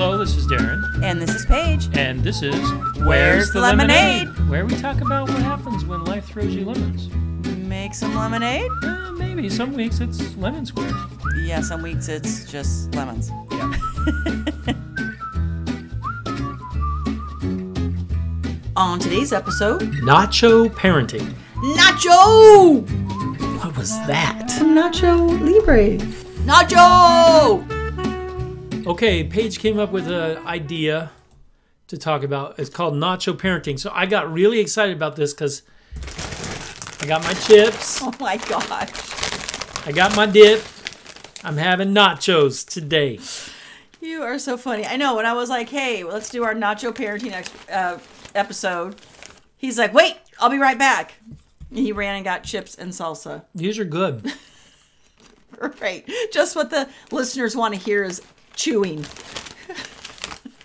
Hello, this is Darren, And this is Paige. and this is Where's the Lemonade? Where we talk about what happens when life throws you lemons. Make some lemonade? Uh, maybe some weeks it's lemon squares. Yeah, some weeks it's just lemons. Yeah. On today's episode, Nacho parenting. Nacho! What was that? Nacho Libre. Nacho! Okay, Paige came up with an idea to talk about. It's called nacho parenting. So I got really excited about this because I got my chips, Oh my gosh. I got my dip. I'm having nachos today. You are so funny. I know, when I was like, hey, let's do our Nacho parenting uh, episode, he's like, wait, I'll be right back. And he ran and got chips and salsa. These are good. Right. Just what the listeners want to hear is chewing.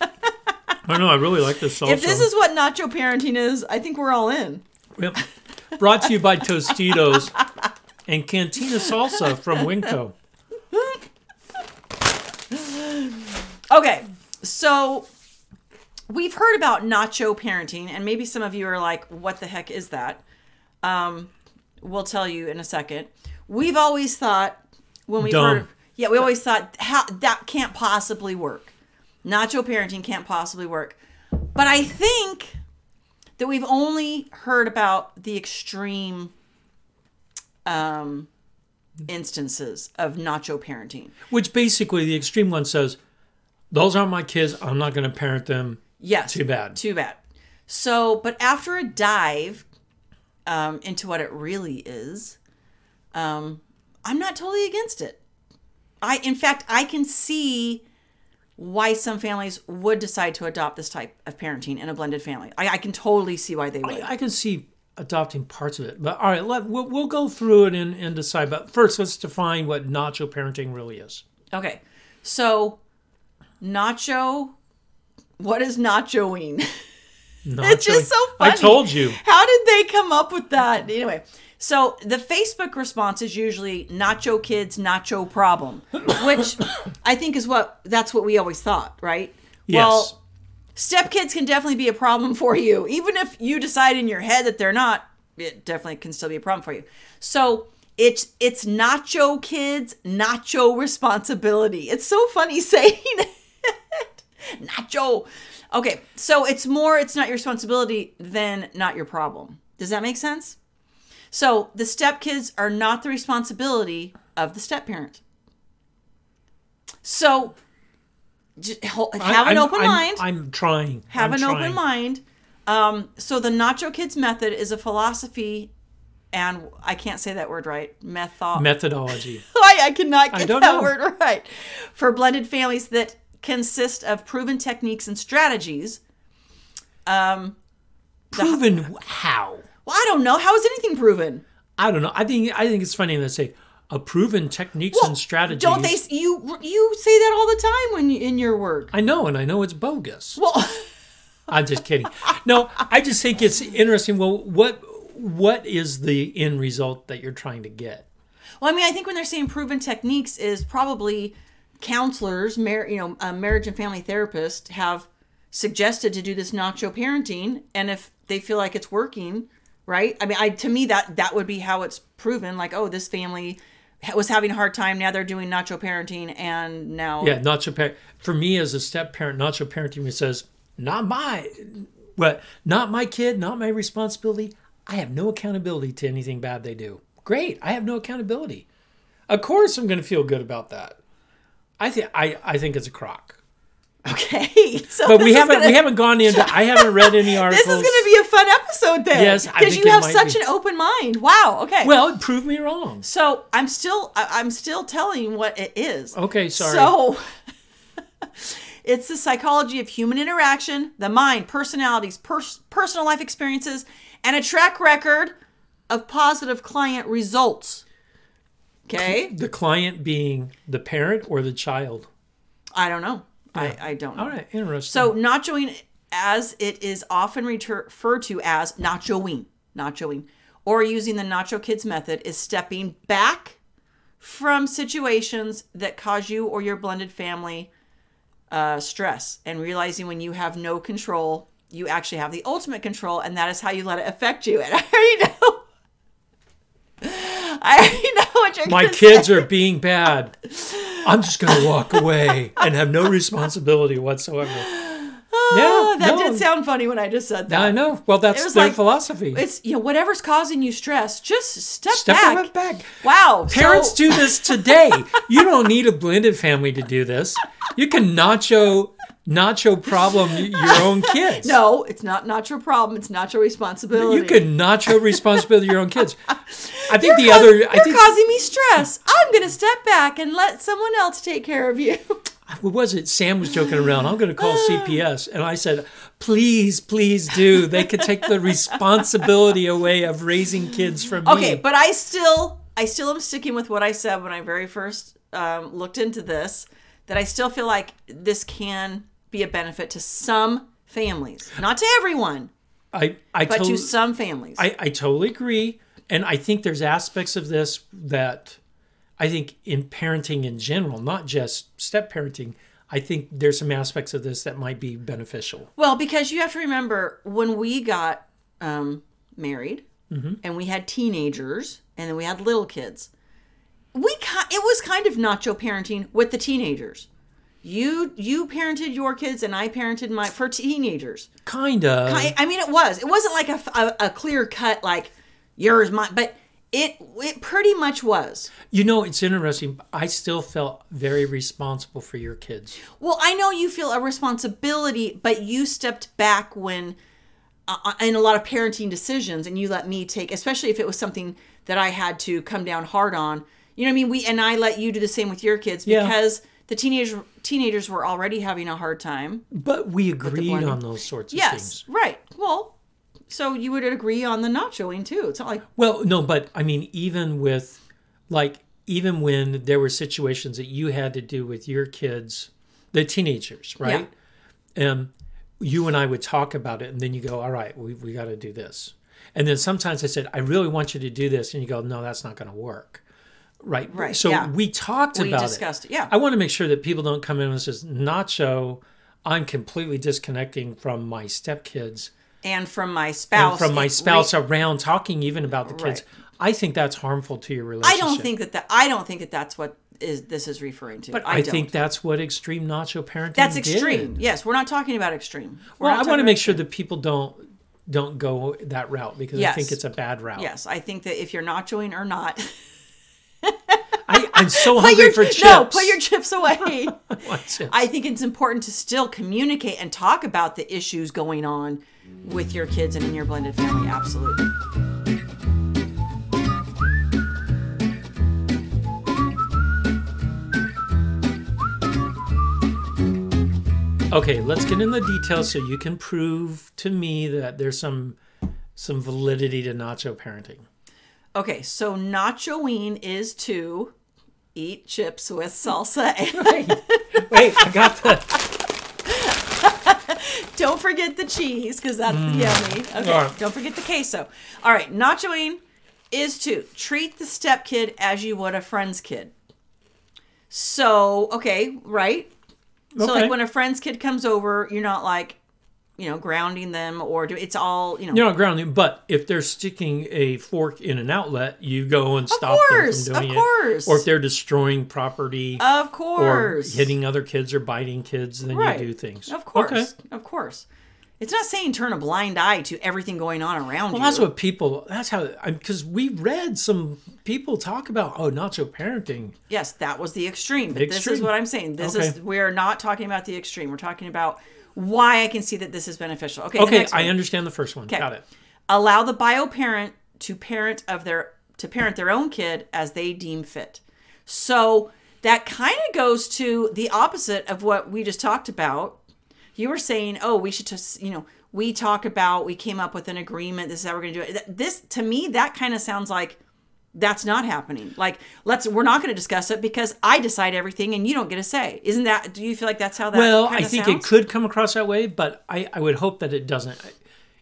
I know, I really like this salsa. If this is what nacho parenting is, I think we're all in. Yep. Brought to you by Tostitos and Cantina Salsa from Winco. Okay. So we've heard about nacho parenting, and maybe some of you are like, what the heck is that? Um, we'll tell you in a second. We've always thought when we've Dumb. heard yeah, we always thought how that can't possibly work. Nacho parenting can't possibly work. But I think that we've only heard about the extreme um, instances of nacho parenting. Which basically, the extreme one says, Those aren't my kids. I'm not going to parent them. Yes. Too bad. Too bad. So, but after a dive um, into what it really is, um, I'm not totally against it. I, in fact, I can see why some families would decide to adopt this type of parenting in a blended family. I, I can totally see why they would. I, I can see adopting parts of it. But all right, let, we'll, we'll go through it and, and decide. But first, let's define what nacho parenting really is. Okay, so nacho. What is nachoing? Nacho, It's just so funny. I told you. How did they come up with that? Anyway, so the Facebook response is usually nacho kids, nacho problem, which I think is what that's what we always thought, right? Yes. Well, step kids can definitely be a problem for you. Even if you decide in your head that they're not, it definitely can still be a problem for you. So it's it's nacho kids, nacho responsibility. It's so funny saying it. nacho. Okay, so it's more it's not your responsibility than not your problem. Does that make sense? So the stepkids are not the responsibility of the step parent. So have I- an I'm- open I'm- mind. I'm trying. have I'm an trying. open mind. Um, so the Nacho Kids method is a philosophy, and I can't say that word right. Method. Methodology. I, I cannot get don't that know. word right. For blended families that consist of proven techniques and strategies. Um, Proven how? Well, I don't know. How is anything proven? I don't know. I think I think it's funny they say a proven techniques and strategies. Don't they? You you say that all the time when you, in your work. I know, and I know it's bogus. Well, I'm just kidding. No, I just think it's interesting. Well, what what is the end result that you're trying to get? Well, I mean, I think when they're saying proven techniques is probably counselors, mar- you know, uh, marriage and family therapists have suggested to do this nacho parenting, and if they feel like it's working, right? I mean, I to me that that would be how it's proven. Like, oh, this family was having a hard time. Now they're doing nacho parenting, and now Yeah, nacho parent. For me as a step parent, nacho parenting says not my, what? Not my kid, not my responsibility. I have no accountability to anything bad they do. Great, I have no accountability. Of course, I'm going to feel good about that. I think I, I think it's a crock. Okay. So But we haven't gonna- we haven't gone into. I haven't read any articles. This is going to be a fun episode then. Yes, because you have such be. an open mind. Wow. Okay. Well, prove me wrong. So I'm still I'm still telling what it is. Okay, sorry. So it's the psychology of human interaction, the mind, personalities, pers- personal life experiences, and a track record of positive client results. Okay? The client being the parent or the child. I don't know. I, I don't know. All right, interesting. So nachoing, as it is often reter- referred to as nachoing, nachoing, or using the nacho kids method, is stepping back from situations that cause you or your blended family uh, stress and realizing when you have no control, you actually have the ultimate control, and that is how you let it affect you. And I already know. I already know what you're My kids say. are being bad. I'm just going to walk away and have no responsibility whatsoever. Oh, Yeah, that no. did sound funny when I just said that. I know. Well, that's their like- philosophy. It's you know whatever's causing you stress, just step, Step back. back. back. Wow, Parents so, do this today. You don't need a blended family to do this. You can nacho nacho problem your own kids. No, it's not not your problem. It's not your responsibility. You can nacho responsibility your own kids. I think the Cause- other I you're think causing me stress. I'm gonna step back and let someone else take care of you. what was it? Sam was joking around. I'm going to call CPS, and I said, "Please, please do. They could take the responsibility away of raising kids from me." Okay, but I still I still am sticking with what I said when I very first um, looked into this. That I still feel like this can be a benefit to some families, not to everyone, I I but told- to some families. I, I totally agree. And I think there's aspects of this that I think in parenting in general, not just step parenting, I think there's some aspects of this that might be beneficial. Well, because you have to remember when we got um, married Mm-hmm. and we had teenagers and then we had little kids, we it was kind of nacho parenting with the teenagers. You you parented your kids and I parented my for teenagers. Kind of. I, mean, it was. It wasn't like a, a, a clear cut like yours, mine, but it it pretty much was. You know, it's interesting. I still felt very responsible for your kids. Well, I know you feel a responsibility, but you stepped back when, uh, in a lot of parenting decisions, and you let me take, especially if it was something that I had to come down hard on. You know what I mean? We and I let you do the same with your kids Yeah. because the teenage teenagers were already having a hard time. But we agreed on those sorts of Yes, things. right. Well, so you would agree on the not nachoing too. It's not like Well, no, but I mean, even with, like, even when there were situations that you had to do with your kids, the teenagers, right? Um, you and I would talk about it, and then you go, "All right, we we got to do this." And then sometimes I said, "I really want you to do this," and you go, "No, that's not going to work." Right. Right, So yeah. we talked we about discussed. it. it. Yeah. I want to make sure that people don't come in and says, "Nacho, I'm completely disconnecting from my stepkids." And from my spouse. and from my spouse re- around talking even about the kids. Right. I think that's harmful to your relationship. I don't think that that I don't think that that's what is this is referring to. But I, I, think that's what extreme nacho parenting. that's did. extreme. Yes, we're not talking about extreme. We're Well, I want to make sure that people don't don't go that route because I think it's a bad route. Yes, I think that if you're nachoing or not, I, I'm so hungry your for chips. no, put your chips away. Chips. I think it's important to still communicate and talk about the issues going on with your kids and in your blended family. Absolutely. Okay, let's get in the details so you can prove to me that there's some some validity to nacho parenting. Okay, so nachoing is to eat chips with salsa. Wait, wait, I got the. Don't forget the cheese because that's mm. yummy. Okay, right. don't forget the queso. All right, nachoing is to treat the stepkid as you would a friend's kid. So, okay, right? So, like when a friend's kid comes over, you're not like, you know, grounding them or do it's all, you know. You're not grounding, but if they're sticking a fork in an outlet, you go and stop course, them from doing of course. it. Or if they're destroying property of course or hitting other kids or biting kids, then Right. you do things. Of course. Okay. Of course. It's not saying turn a blind eye to everything going on around you. Well, you. that's what people. That's how. Because we read some people talk about oh, nacho parenting. Yes, that was the extreme. But this is extreme. what I'm saying. This Okay. is we are not talking about the extreme. We're talking about why I can see that this is beneficial. Okay. Okay, I understand the first one. Got it. Allow the bio parent to parent of their to parent their own kid as they deem fit. So that kind of goes to the opposite of what we just talked about. You were saying, "Oh, we should just, you know, we talk about we came up with an agreement. This is how we're going to do it." This to me that kind of sounds like that's not happening. Like, let's we're not going to discuss it because I decide everything and you don't get a say. Isn't that? Do you feel like that's how that? Well, I think sounds? it could come across that way, but I, I would hope that it doesn't.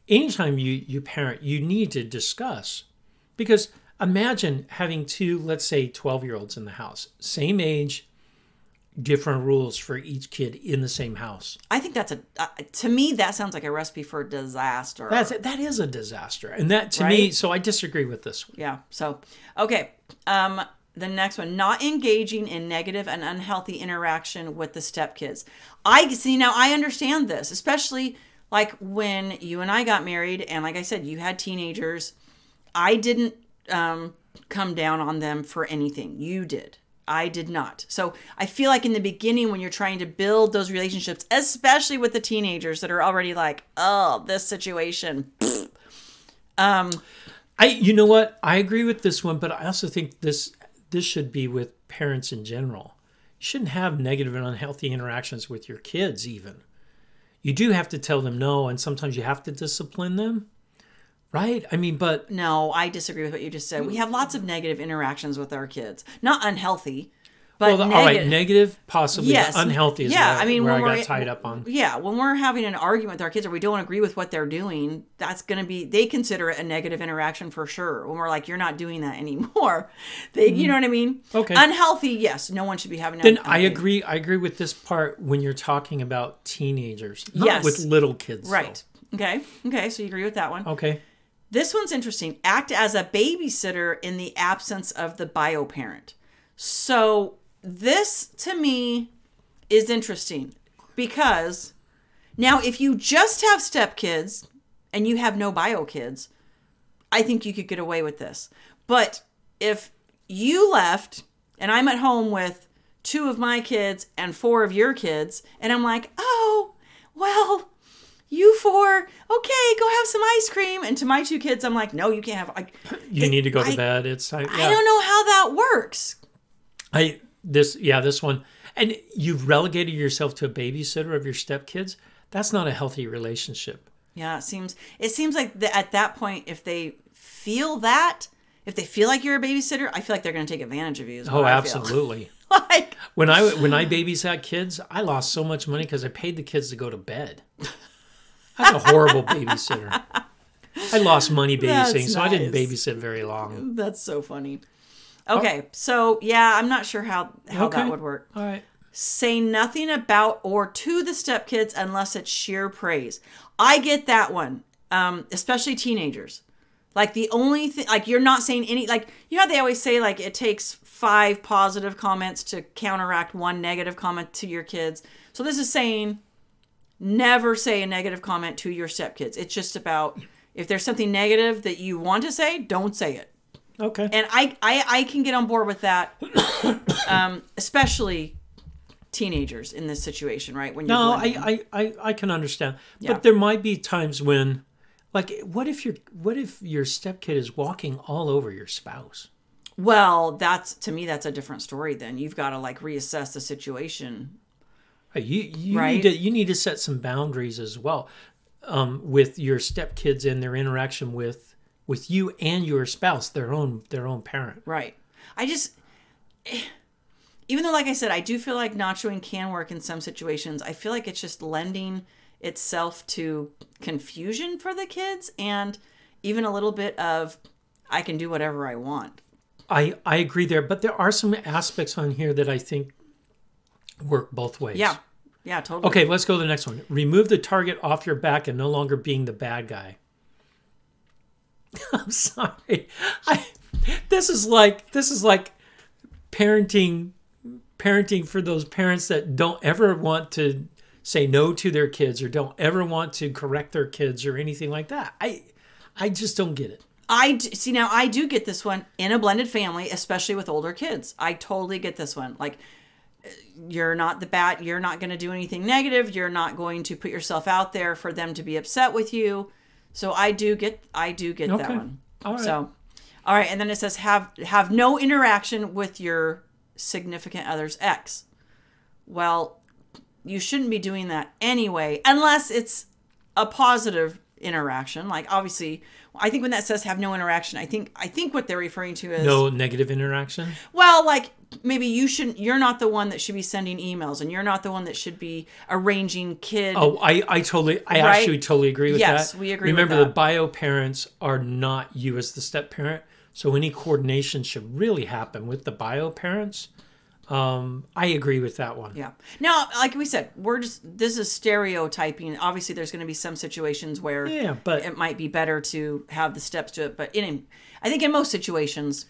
Anytime you you parent, you need to discuss because imagine having two, let's say, twelve year olds in the house, same age, different rules for each kid in the same house. I think that's a uh, to me that sounds like a recipe for disaster. That's that is a disaster, and that to me. So I disagree with this one. yeah. So okay, um, the next one: not engaging in negative and unhealthy interaction with the stepkids. I see now. I understand this, especially like when you and I got married, and like I said, you had teenagers. I didn't um, come down on them for anything. You did. I did not. So I feel like in the beginning, when you're trying to build those relationships, especially with the teenagers that are already like, oh, this situation. um, I you know what? I agree with this one, but I also think this this should be with parents in general. You shouldn't have negative and unhealthy interactions with your kids even. You do have to tell them no and sometimes you have to discipline them. Right? I mean, but No, I disagree with what you just said. We have lots of negative interactions with our kids. Not unhealthy, but well, negative. all right, negative, possibly Yes. unhealthy is Yeah, where, I mean, where when I we're- got tied up on. Yeah, when we're having an argument with our kids or we don't agree with what they're doing, that's going to be they consider it a negative interaction for sure. When we're like you're not doing that anymore. They you know what I mean? Mm-hmm. Okay. Unhealthy, yes, no one should be having Then un- I agree. I agree with this part when you're talking about teenagers, not Yes. with little kids. though. Right. Okay. Okay, so you agree with that one. Okay. This one's interesting. Act as a babysitter in the absence of the bio parent. So this to me is interesting because now if you just have stepkids and you have no bio kids, I think you could get away with this. But if you left and I'm at home with two of my kids and four of your kids, and I'm like, oh, well, you four, okay, go have some ice cream. And to my two kids, I'm like, no, you can't have. Like, You need to go to I- bed. It's I, yeah. I don't know how that works. I this yeah this one and you've relegated yourself to a babysitter of your stepkids. That's not a healthy relationship. Yeah, it seems it seems like the, at that point, if they feel that, if they feel like you're a babysitter, I feel like they're going to take advantage of you. Oh, I absolutely. like, When I when I babysat kids, I lost so much money because I paid the kids to go to bed. That's a horrible babysitter. I lost money babysitting, That's so I didn't babysit very long. that's so funny. Okay, so yeah, I'm not sure how how Okay. that would work. All right. Say nothing about or to the stepkids unless it's sheer praise. I get that one, um, especially teenagers. Like the only thing, like you're not saying any, like you know how they always say like it takes five positive comments to counteract one negative comment to your kids. So this is saying never say a negative comment to your stepkids. It's just about if there's something negative that you want to say, don't say it Okay. and I, I I can get on board with that, um, especially teenagers in this situation, right? When you're No. I, I, I, I can understand. Yeah. But there might be times when like what if your what if your stepkid is walking all over your spouse? well, that's to me that's a different story. Then you've got to like reassess the situation. You you Right. need to you need to set some boundaries as well um, with your stepkids and their interaction with with you and your spouse, their own their own parent. Right. I just, even though, like I said, I do feel like nachoing can work in some situations. I feel like it's just lending itself to confusion for the kids and even a little bit of I can do whatever I want. I I agree there, but there are some aspects on here that I think work both ways. Yeah. Yeah. Totally. Okay, let's go to the next one. Remove the target off your back and no longer being the bad guy. I'm sorry. I, this is like this is like parenting parenting for those parents that don't ever want to say no to their kids or don't ever want to correct their kids or anything like that. I I just don't get it. I see now. I do get this one in a blended family, especially with older kids. I totally get this one. Like, you're not the bat. You're not going to do anything negative. You're not going to put yourself out there for them to be upset with you. So I do get. I do get that Okay. one. All right. So, all right, and then it says have have no interaction with your significant other's ex. Well, you shouldn't be doing that anyway, unless it's a positive interaction. Like obviously, I think when that says have no interaction, I think I think what they're referring to is No negative interaction. well, like maybe you shouldn't. You're not the one that should be sending emails, and you're not the one that should be arranging kid. Oh, I, I totally, I Right? actually totally agree with Yes, that. Yes we agree with Remember, the bio parents are not you as the step parent, so any coordination should really happen with the bio parents. Um, I agree with that one. Yeah. Now, like we said, we're just this is stereotyping. Obviously, there's going to be some situations where Yeah, but- it might be better to have the steps to it. But in, I think in most situations,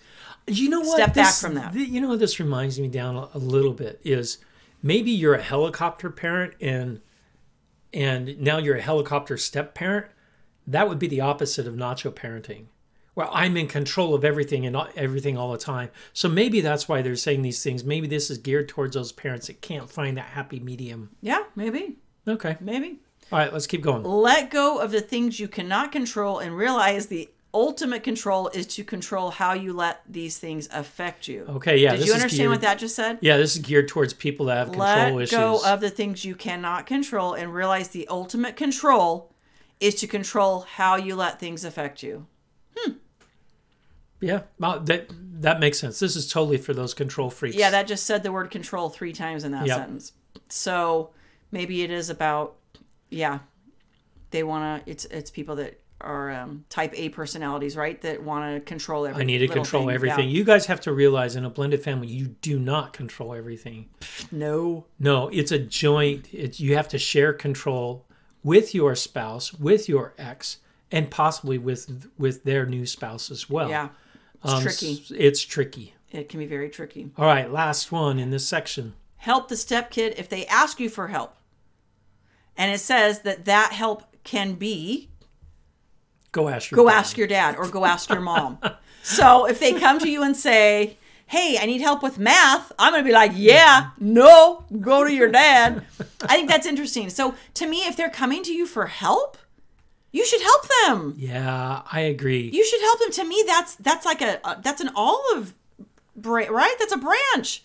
You know what? Step back from that. th- you know what this reminds me down a, a little bit is maybe you're a helicopter parent and and now you're a helicopter step parent. That would be the opposite of nacho parenting. Well, I'm in control of everything and everything all the time. So maybe that's why they're saying these things. Maybe this is geared towards those parents that can't find that happy medium. yeah, maybe, Okay. maybe All right, let's keep going. let go of the things you cannot control and realize the ultimate control is to control how you let these things affect you. Okay, yeah. Did you understand geared- what that just said? Yeah, this is geared towards people that have control Let issues. go of the things you cannot control and realize the ultimate control is to control how you let things affect you. Yeah, well, that that makes sense. This is totally for those control freaks. Yeah, that just said the word control three times in that Yep. sentence. So maybe it is about, yeah, they want to. It's it's people that are um, type A personalities, right? That want to control everything. I need to control everything. You guys have to realize in a blended family, you do not control everything. No. No, it's a joint. It's you have to share control with your spouse, with your ex, and possibly with with their new spouse as well. Yeah. It's Um, tricky. It's tricky. It can be very tricky. All right, last one in this section. Help the stepkid if they ask you for help. And it says that that help can be Go ask your go dad. ask your dad or go ask your mom. so if they come to you and say, "Hey, I need help with math," I'm going to be like, "Yeah, no, go to your dad." I think that's interesting. So to me, if they're coming to you for help, you should help them. Yeah, I agree. You should help them. To me, that's that's like a, a that's an olive branch, right? That's a branch.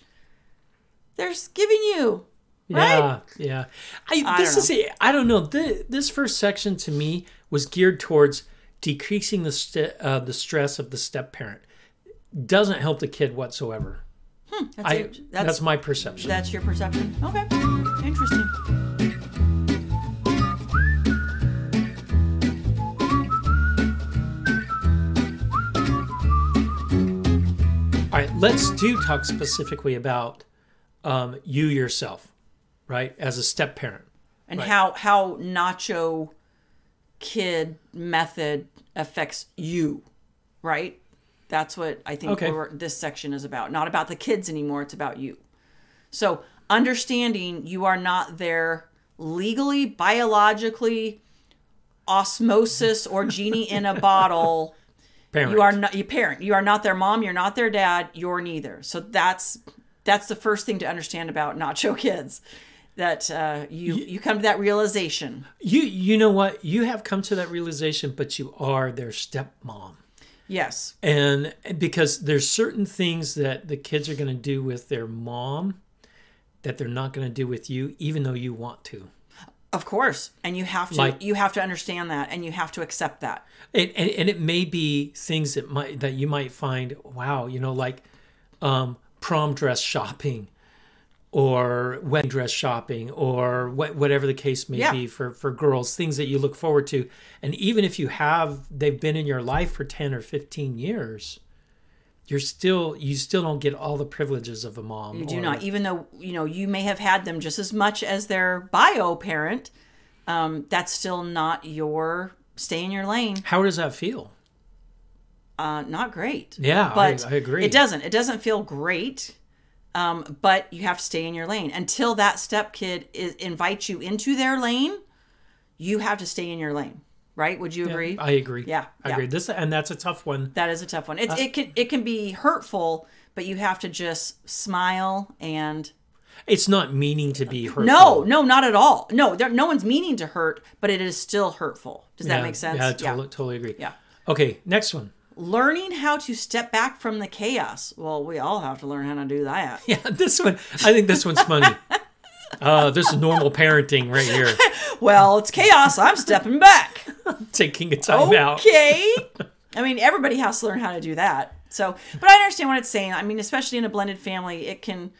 They're giving you. Yeah, Right? yeah. I, I this is a, I don't know. This, this first section to me was geared towards decreasing the st- uh, the stress of the step parent. Doesn't help the kid whatsoever. That's, I, it. that's, that's my perception. that's your perception. Okay, interesting. Let's do talk specifically about um, you yourself, right, as a step parent. and Right. how how nacho kid method affects you right that's what i think Okay. this section is about not about the kids anymore it's about you so understanding you are not their legally biologically osmosis or genie in a bottle Parent. you are not you parent you are not their mom you're not their dad you're neither so that's that's the first thing to understand about nacho kids that uh, you you come to that realization you. You know what? You have come to that realization, but you are their stepmom. yes and because there's certain things that the kids are going to do with their mom that they're not going to do with you even though you want to of course. And you have to Like- you have to understand that and you have to accept that. And, and, and it may be things that might that you might find wow you know like um, prom dress shopping or wedding dress shopping or wha- whatever the case may Yeah. be for for girls things that you look forward to. And even if you have they've been in your life for 10 or 15 years you're still you still don't get all the privileges of a mom you do or- not even though you know you may have had them just as much as their bio parent um, that's still not your stay in your lane. How does that feel? Uh, not great. Yeah, I- but I agree. it doesn't it doesn't feel great um, but you have to stay in your lane. Until that step kid is, invites you into their lane you have to stay in your lane right would you agree I agree. Yeah, I yeah. agree. This and that's a tough one. That is a tough one. Uh, It's it can it can be hurtful, but you have to just smile and It's not meaning to be hurtful. no, no, not at all. No, there, no one's meaning to hurt, but it is still hurtful. Does that make sense? Yeah, totally, totally agree. Yeah. Okay, next one. Learning how to step back from the chaos. Well, we all have to learn how to do that. Yeah, this one. I think this one's funny. Uh, this is normal parenting right here. Well, it's chaos. I'm stepping back. Taking a time out. Okay. I mean, everybody has to learn how to do that. So, but I understand what it's saying. I mean, especially in a blended family, it can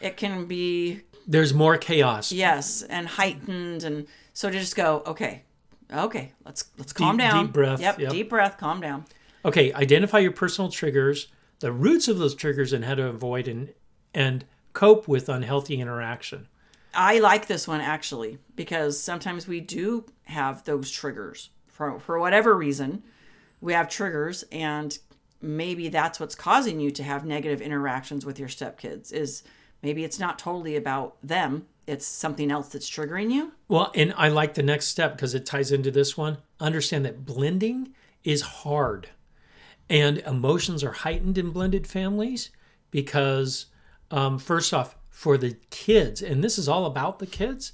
it can be There's more chaos. yes and heightened and so to just go okay okay let's let's calm Deep- down deep breath, yep, yep. deep breath calm down Okay, identify your personal triggers, the roots of those triggers, and how to avoid and and cope with unhealthy interaction. I like this one actually because sometimes we do have those triggers for for whatever reason. We have triggers and maybe that's what's causing you to have negative interactions with your stepkids is maybe it's not totally about them, it's something else that's triggering you. Well, and I like the next step because it ties into this one. Understand that blending is hard and emotions are heightened in blended families because, um, first off, for the kids, and this is all about the kids,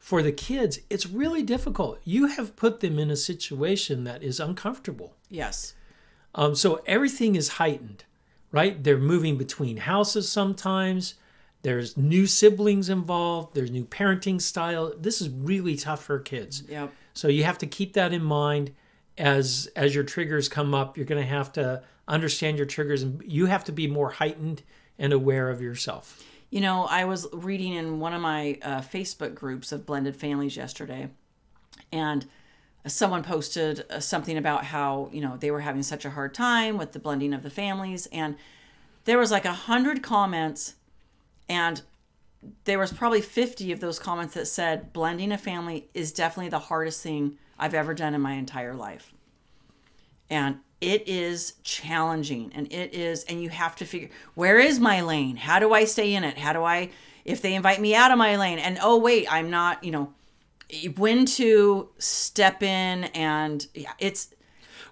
for the kids, it's really difficult. You have put them in a situation that is uncomfortable. Yes. Um, so everything is heightened, right? They're moving between houses sometimes. There's new siblings involved. There's new parenting style. This is really tough for kids. Yep. So you have to keep that in mind as as your triggers come up. You're going to have to understand your triggers, and you have to be more heightened and aware of yourself. You know, I was reading in one of my uh, Facebook groups of blended families yesterday, and someone posted uh, something about how you know they were having such a hard time with the blending of the families, and there was like a hundred comments, and there was probably 50 of those comments that said blending a family is definitely the hardest thing I've ever done in my entire life. And it is challenging and it is and you have to figure where is my lane? How do I stay in it? How do I if they invite me out of my lane and oh wait, I'm not, you know, when to step in and yeah, it's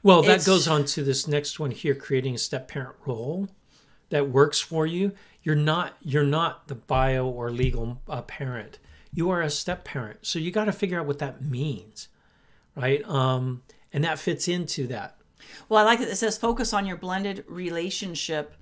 Well, that It's- goes on to this next one here creating a step parent role that works for you. You're not you're not the bio or legal uh, parent. You are a step parent. So you got to figure out what that means. Right? Um and that fits into that. Well, I like that it says focus on your blended relationship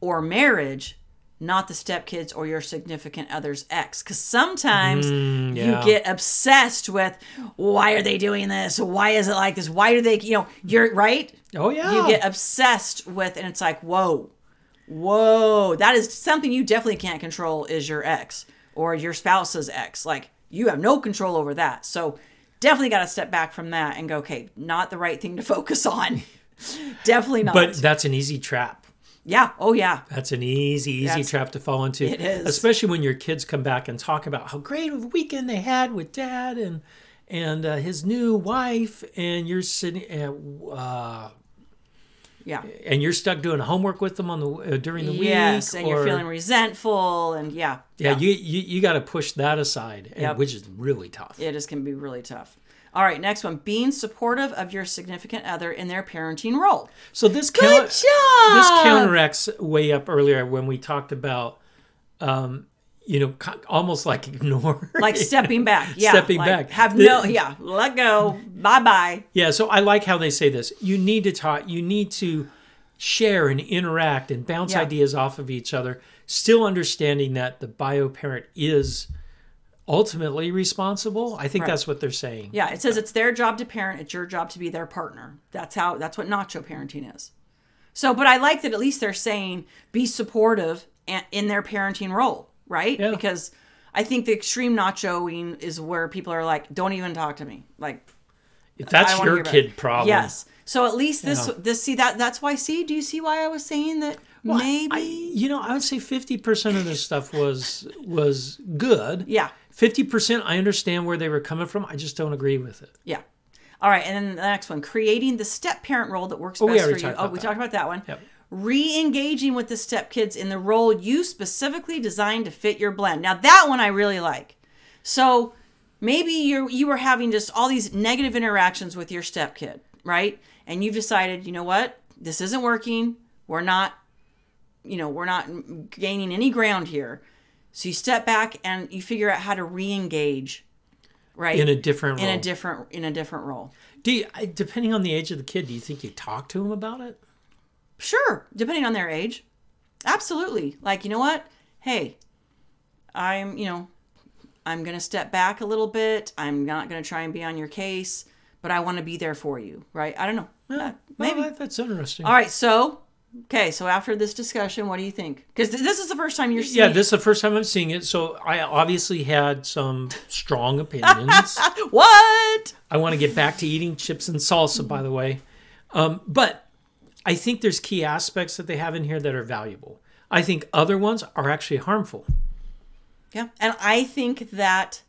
or marriage, not the stepkids or your significant other's ex. Because sometimes Mm, yeah. you get obsessed with why are they doing this? Why is it like this? Why do they, you know, you're right. Oh yeah. You get obsessed with, and it's like, whoa, whoa, that is something you definitely can't control is your ex or your spouse's ex. Like you have no control over that. So definitely got to step back from that and go, okay, not the right thing to focus on. definitely not. but that's an easy trap. yeah. Oh yeah. That's an easy, easy That's- trap to fall into. it is. Especially when your kids come back and talk about how great of a weekend they had with dad and and uh, his new wife, and you're sitting uh, Yeah. and you're stuck doing homework with them on the uh, during the Yes, week. and you're feeling resentful, and yeah, yeah, you you, you got to push that aside, and, Yep. which is really tough. it is can be really tough. All right, next one: being supportive of your significant other in their parenting role. So this Good count- job. this counteracts way up earlier when we talked about, um, you know, almost like ignore, like stepping back. Yeah, Stepping like, back. Have no, yeah, let go. Bye bye. Yeah, so I like how they say this. You need to talk, you need to share and interact and bounce Yeah. ideas off of each other, still understanding that the bio parent is ultimately responsible. I think Right. that's what they're saying. Yeah, it says it's their job to parent. It's your job to be their partner. That's how. That's what nacho parenting is. So, but I like that at least they're saying be supportive in their parenting role, right? Yeah. Because I think the extreme nachoing is where people are like, "Don't even talk to me." Like If that's your kid problem. Yes. So at least this Yeah. this see that that's why see do you see why I was saying that Well, maybe I, you know, I would say 50% of this stuff was was good. yeah 50% I understand where they were coming from. I just don't agree with it. yeah. All right, and then the next one, creating the step parent role that works Oh, best for you. Oh, we that. talked about that one. Yep. Re-engaging with the step kids in the role you specifically designed to fit your blend. Now that one I really like. So maybe you're you were having just all these negative interactions with your step kid, right? And you've decided, you know what, this isn't working. We're not, you know, we're not gaining any ground here. So you step back and you figure out how to re-engage, right? In a different in role. a different in a different role. Do you, depending on the age of the kid, do you think you talk to him about it? Sure, depending on their age. Absolutely. Like, you know what? Hey, I'm, you know, I'm going to step back a little bit. I'm not going to try and be on your case, but I want to be there for you, right? I don't know. Uh, maybe. Well, that's interesting. All right, so okay, so after this discussion, what do you think? Cuz this is the first time you're seeing Yeah, this is the first time I'm seeing it, so I obviously had some strong opinions. What? I want to get back to eating chips and salsa, by the way. Um, but I think there's key aspects that they have in here that are valuable. I think other ones are actually harmful. Yeah. And I think that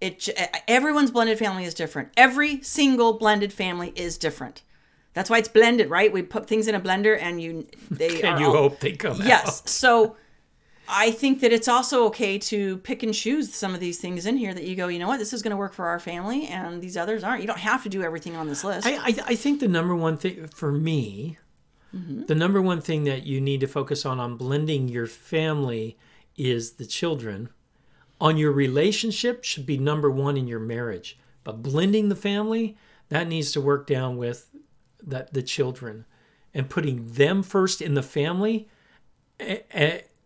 it everyone's blended family is different. Every single blended family is different. That's why it's blended, right? We put things in a blender and you they And you all- hope they come out. Yes. out. So I think that it's also okay to pick and choose some of these things in here that you go, you know what, this is going to work for our family and these others aren't. You don't have to do everything on this list. I, I, I think the number one thing for me, Mm-hmm. the number one thing that you need to focus on on blending your family is the children. On your relationship should be number one in your marriage, but blending the family that needs to work down with that the children and putting them first in the family.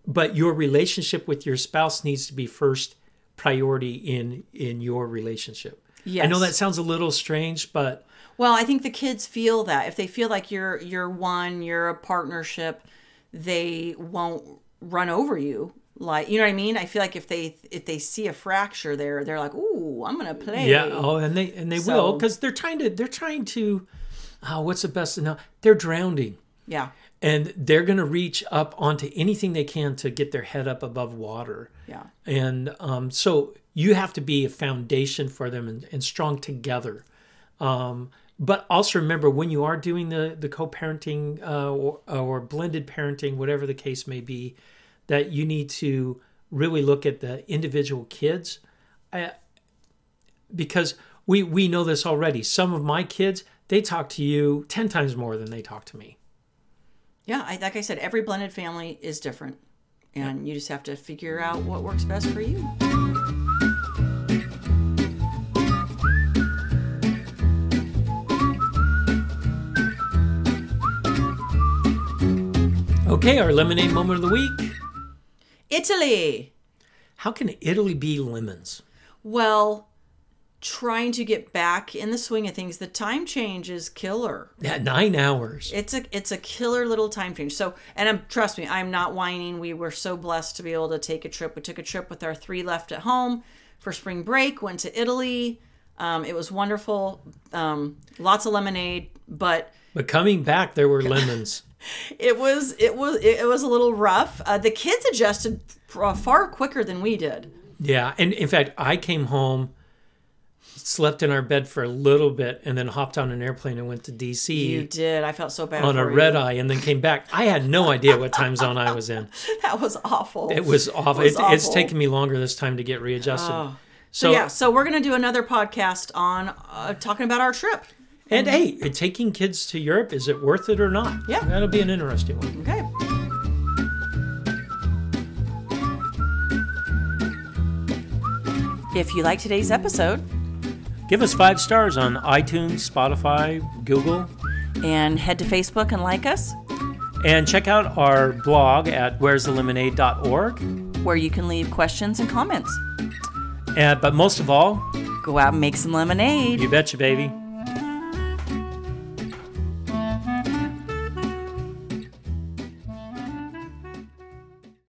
but your relationship with your spouse needs to be first priority in in your relationship. I know that sounds a little strange, but Well, I think the kids feel that if they feel like you're you're one, you're a partnership, they won't run over you. Like you know what I mean? I feel like if they if they see a fracture there, they're like, "Ooh, I'm gonna play." Yeah. Oh, and they and they will because they're trying to they're trying to. Oh, what's the best know? They're drowning, yeah, and they're going to reach up onto anything they can to get their head up above water. yeah, And um, so you have to be a foundation for them and, and strong together. Um, but also remember when you are doing the the co-parenting uh, or, or blended parenting, whatever the case may be, that you need to really look at the individual kids. I, because we we know this already. Some of my kids they talk to you ten times more than they talk to me. Yeah. I, like I said, every blended family is different, and you just have to figure out what works best for you. Okay, our lemonade moment of the week. Italy. How can Italy be lemons? Well, trying to get back in the swing of things, the time change is killer. Yeah, nine hours. It's a it's a killer little time change. So, and I'm trust me, I'm not whining. We were so blessed to be able to take a trip. We took a trip with our three left at home for spring break. Went to Italy. Um, it was wonderful. Um, lots of lemonade, but But coming back, there were lemons. it was it was it was a little rough. Uh, the kids adjusted far quicker than we did. yeah, and in fact, I came home, slept in our bed for a little bit, and then hopped on an airplane and went to DC You did. I felt so bad on a for red eye, and then came back. I had no idea what time zone I was in. That was awful. It was awful. was It It's awful. taken me longer this time to get readjusted. Oh. So, So yeah, so we're gonna do another podcast on uh, talking about our trip. and hey, taking kids to Europe is it worth it or not? Yeah. that'll be an interesting one. Okay. If you like today's episode Give us five stars on iTunes, Spotify, Google, and head to Facebook and like us, and check out our blog at where'sthelemonade.org. where you can leave questions and comments. And, but most of all, Go out and make some lemonade. you betcha, baby.